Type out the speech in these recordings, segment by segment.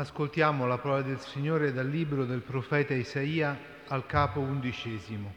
Ascoltiamo la parola del Signore dal libro del profeta Isaia al capo undicesimo.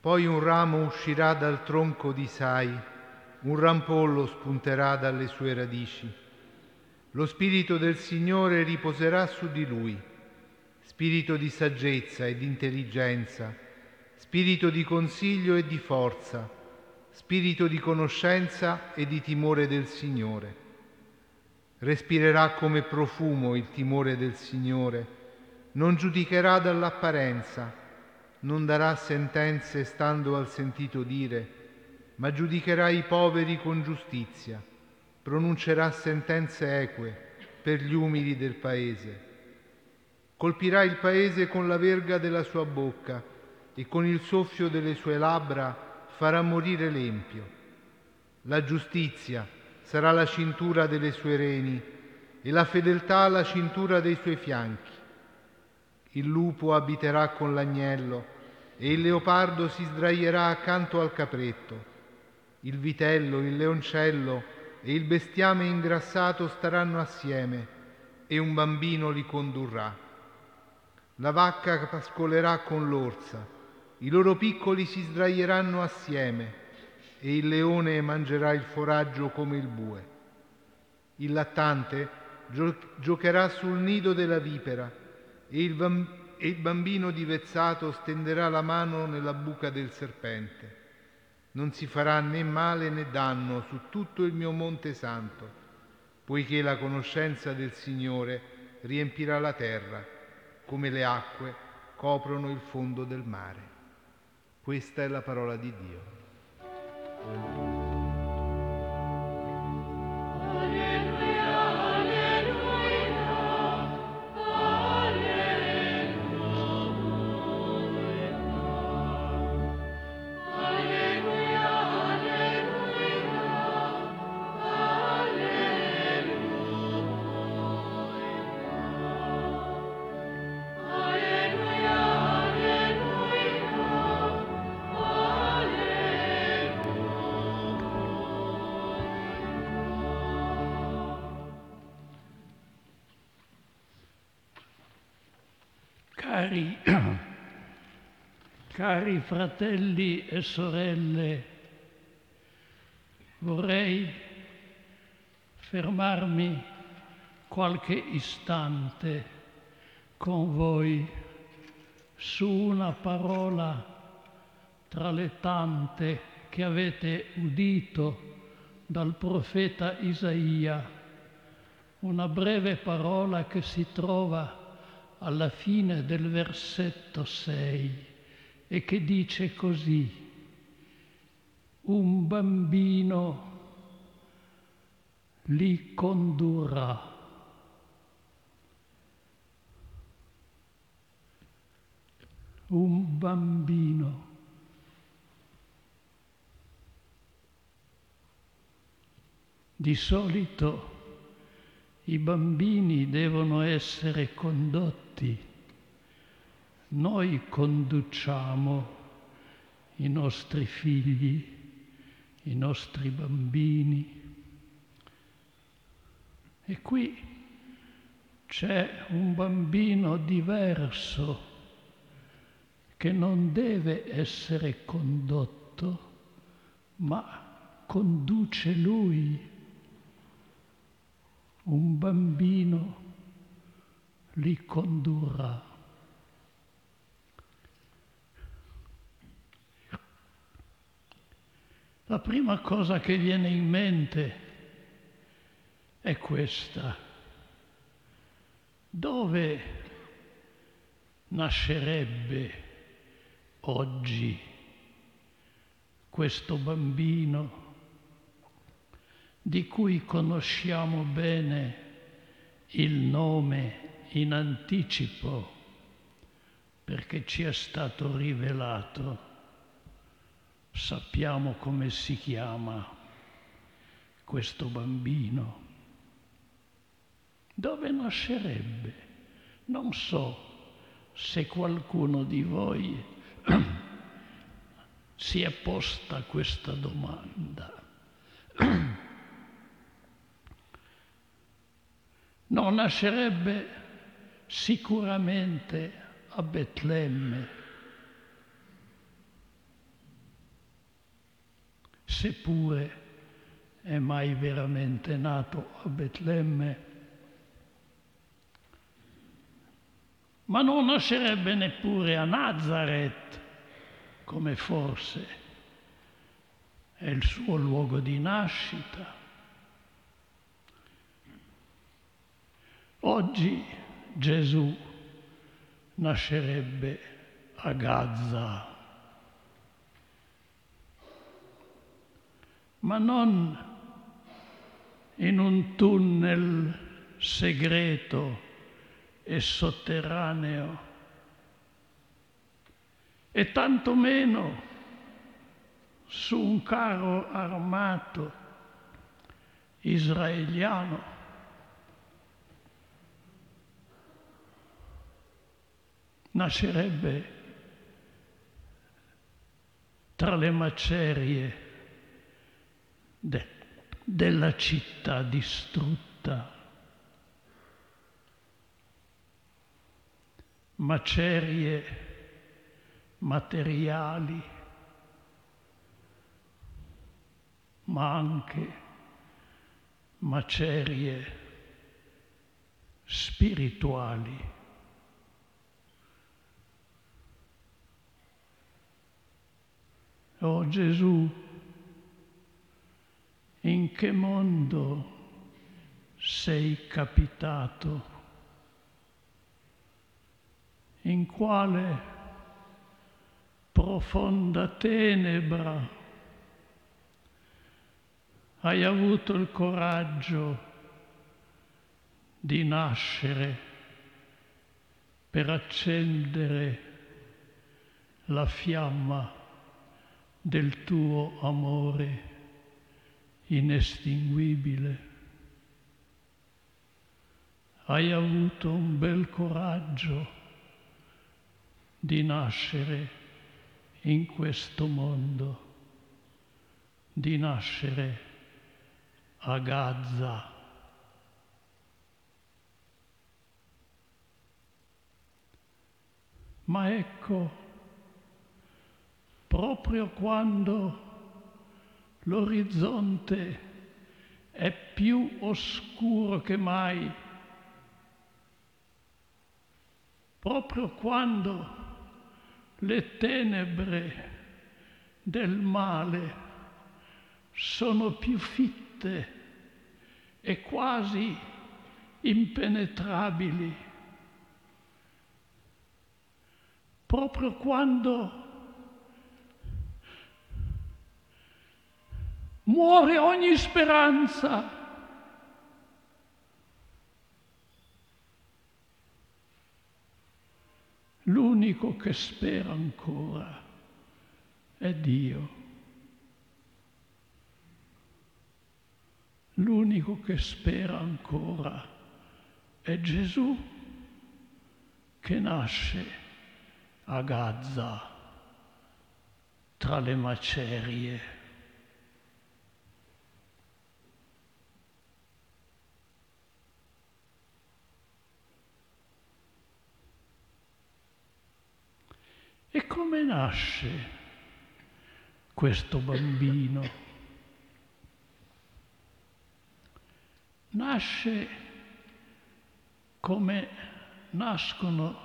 Poi un ramo uscirà dal tronco di Sai, un rampollo spunterà dalle sue radici. Lo spirito del Signore riposerà su di lui, spirito di saggezza e di intelligenza, spirito di consiglio e di forza, spirito di conoscenza e di timore del Signore respirerà come profumo il timore del Signore, non giudicherà dall'apparenza, non darà sentenze stando al sentito dire, ma giudicherà i poveri con giustizia, pronuncerà sentenze eque per gli umili del paese. Colpirà il paese con la verga della sua bocca e con il soffio delle sue labbra farà morire l'empio. La giustizia, sarà la cintura delle sue reni e la fedeltà la cintura dei suoi fianchi. Il lupo abiterà con l'agnello e il leopardo si sdraierà accanto al capretto. Il vitello, il leoncello e il bestiame ingrassato staranno assieme e un bambino li condurrà. La vacca pascolerà con l'orsa, i loro piccoli si sdraieranno assieme e il leone mangerà il foraggio come il bue. Il lattante gio- giocherà sul nido della vipera e il, bamb- e il bambino divezzato stenderà la mano nella buca del serpente. Non si farà né male né danno su tutto il mio monte santo, poiché la conoscenza del Signore riempirà la terra, come le acque coprono il fondo del mare. Questa è la parola di Dio. Yeah. Cari, cari fratelli e sorelle, vorrei fermarmi qualche istante con voi su una parola tra le tante che avete udito dal profeta Isaia, una breve parola che si trova alla fine del versetto 6 e che dice così, un bambino li condurrà. Un bambino. Di solito i bambini devono essere condotti. Noi conduciamo i nostri figli, i nostri bambini. E qui c'è un bambino diverso che non deve essere condotto, ma conduce lui un bambino li condurrà. La prima cosa che viene in mente è questa. Dove nascerebbe oggi questo bambino di cui conosciamo bene il nome in anticipo perché ci è stato rivelato. Sappiamo come si chiama questo bambino. Dove nascerebbe? Non so se qualcuno di voi si è posta questa domanda. non nascerebbe sicuramente a Betlemme, seppure è mai veramente nato a Betlemme, ma non nascerebbe neppure a Nazareth, come forse è il suo luogo di nascita. Oggi Gesù nascerebbe a Gaza, ma non in un tunnel segreto e sotterraneo, e tantomeno su un carro armato israeliano nascerebbe tra le macerie de, della città distrutta. Macerie materiali, ma anche macerie spirituali. Oh Gesù, in che mondo sei capitato? In quale profonda tenebra hai avuto il coraggio di nascere per accendere la fiamma del tuo amore inestinguibile. Hai avuto un bel coraggio di nascere in questo mondo, di nascere a Gaza. Ma ecco, proprio quando l'orizzonte è più oscuro che mai, proprio quando le tenebre del male sono più fitte e quasi impenetrabili, proprio quando muore ogni speranza. L'unico che spera ancora è Dio. L'unico che spera ancora è Gesù che nasce a Gaza tra le macerie. E come nasce questo bambino? Nasce come nascono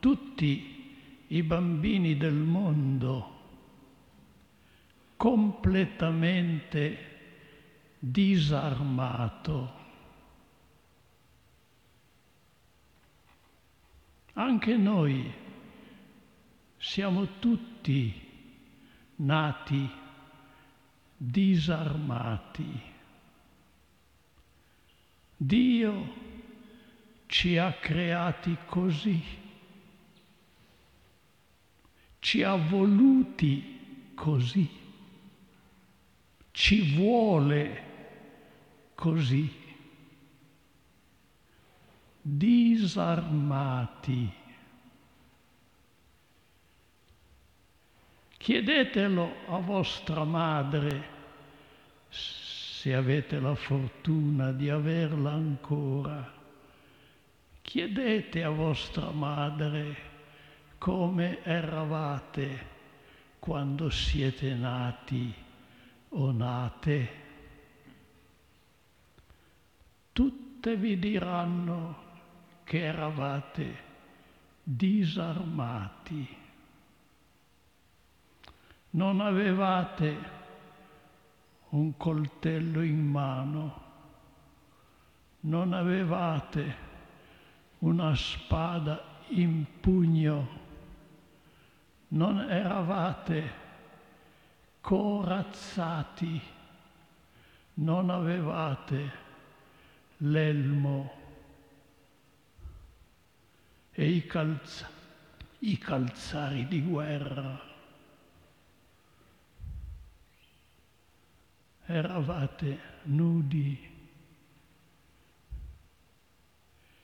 tutti i bambini del mondo, completamente disarmato. Anche noi siamo tutti nati disarmati. Dio ci ha creati così, ci ha voluti così, ci vuole così, disarmati. Chiedetelo a vostra madre se avete la fortuna di averla ancora, chiedete a vostra madre come eravate quando siete nati o nate. Tutte vi diranno che eravate disarmati. Non avevate un coltello in mano, non avevate una spada in pugno, non eravate corazzati, non avevate l'elmo e i, calza, i calzari di guerra. Eravate nudi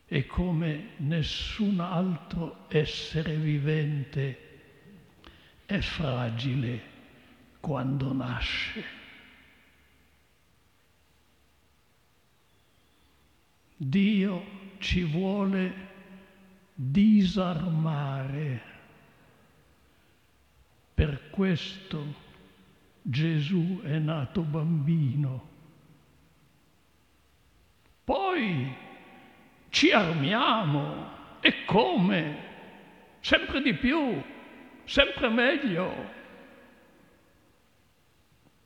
e come nessun altro essere vivente è fragile quando nasce. Dio ci vuole disarmare. Per questo Gesù è nato bambino. Poi ci armiamo e come? Sempre di più, sempre meglio.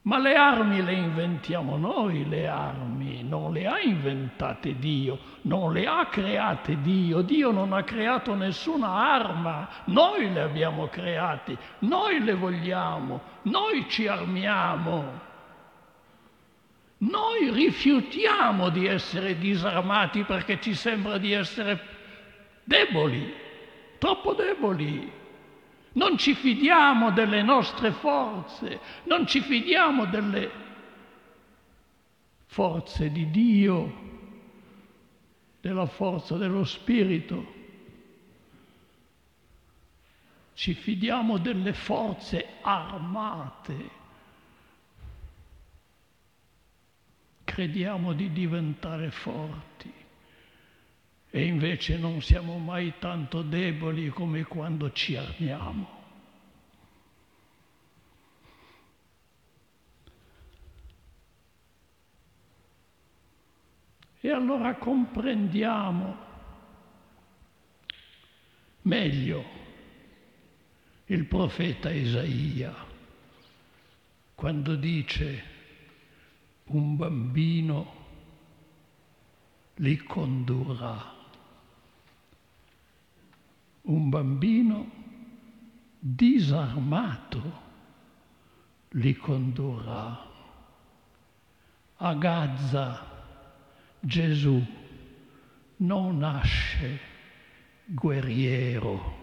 Ma le armi le inventiamo noi, le armi, non le ha inventate Dio, non le ha create Dio, Dio non ha creato nessuna arma, noi le abbiamo create, noi le vogliamo, noi ci armiamo. Noi rifiutiamo di essere disarmati perché ci sembra di essere deboli, troppo deboli. Non ci fidiamo delle nostre forze, non ci fidiamo delle forze di Dio, della forza dello Spirito. Ci fidiamo delle forze armate crediamo di diventare forti e invece non siamo mai tanto deboli come quando ci armiamo. Allora comprendiamo meglio il profeta Isaia quando dice un bambino li condurrà. Un bambino disarmato li condurrà. A Gaza Gesù non nasce guerriero,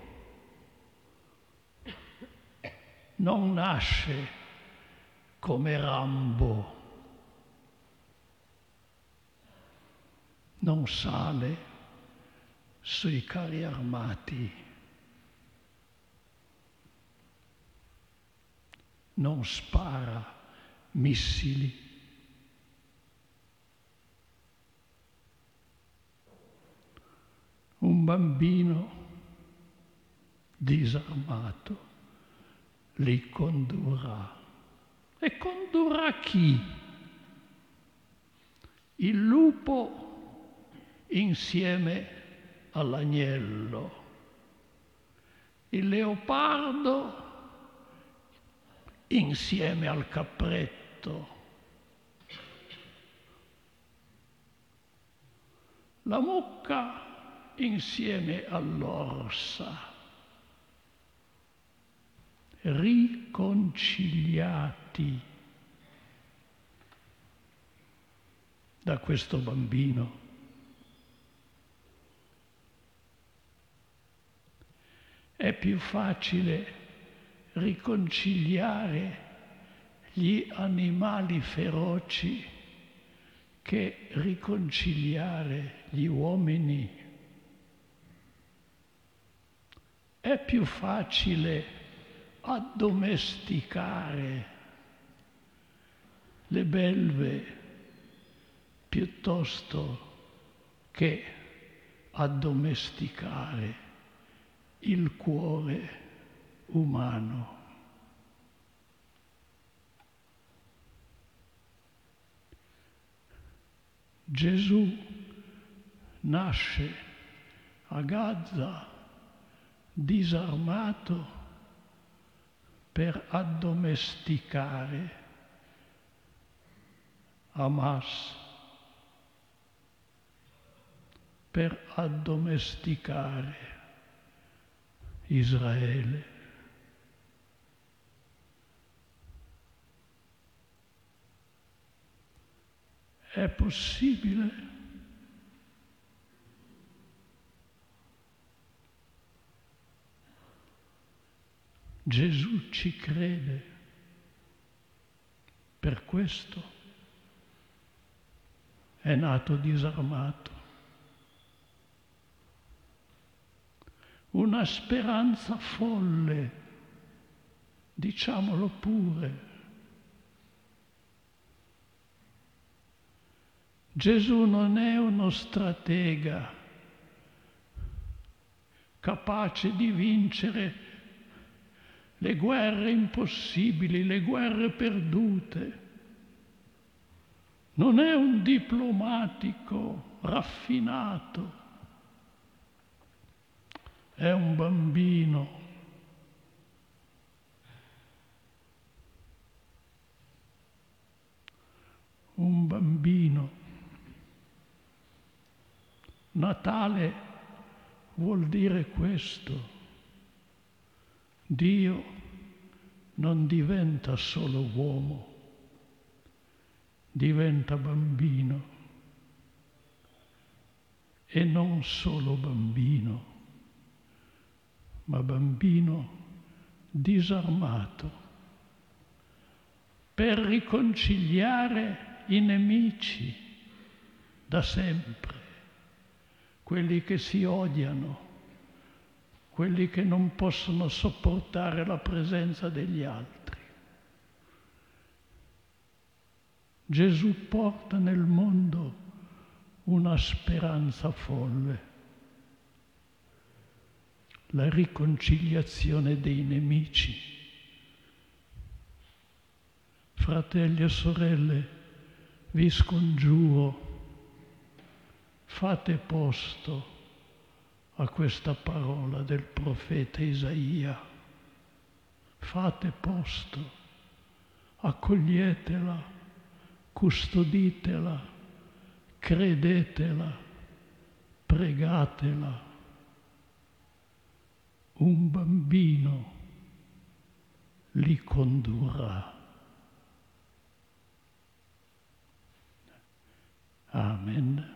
non nasce come Rambo non sale sui carri armati, non spara missili. Un bambino disarmato li condurrà. E condurrà chi? Il lupo insieme all'agnello. Il leopardo insieme al capretto. La mucca insieme all'orsa. Riconciliati da questo bambino. è più facile riconciliare gli animali feroci che riconciliare gli uomini. È più facile addomesticare le belve piuttosto che addomesticare il cuore umano. Gesù nasce a Gaza disarmato per addomesticare Hamas, per addomesticare Israele. È possibile? Gesù ci crede. Per questo è nato disarmato. Una speranza folle, diciamolo pure. Gesù non è uno stratega capace di vincere le guerre impossibili, le guerre perdute. Non è un diplomatico raffinato, è un bambino. Un bambino. Natale vuol dire questo. Dio non diventa solo uomo, diventa bambino e non solo bambino, ma bambino disarmato per riconciliare i nemici da sempre, quelli che si odiano quelli che non possono sopportare la presenza degli altri. Gesù porta nel mondo una speranza folle, la riconciliazione dei nemici. Fratelli e sorelle, vi scongiuro, fate posto a questa parola del profeta Isaia. Fate posto, accoglietela, custoditela, credetela, pregatela. Un bambino li condurrà. Amen.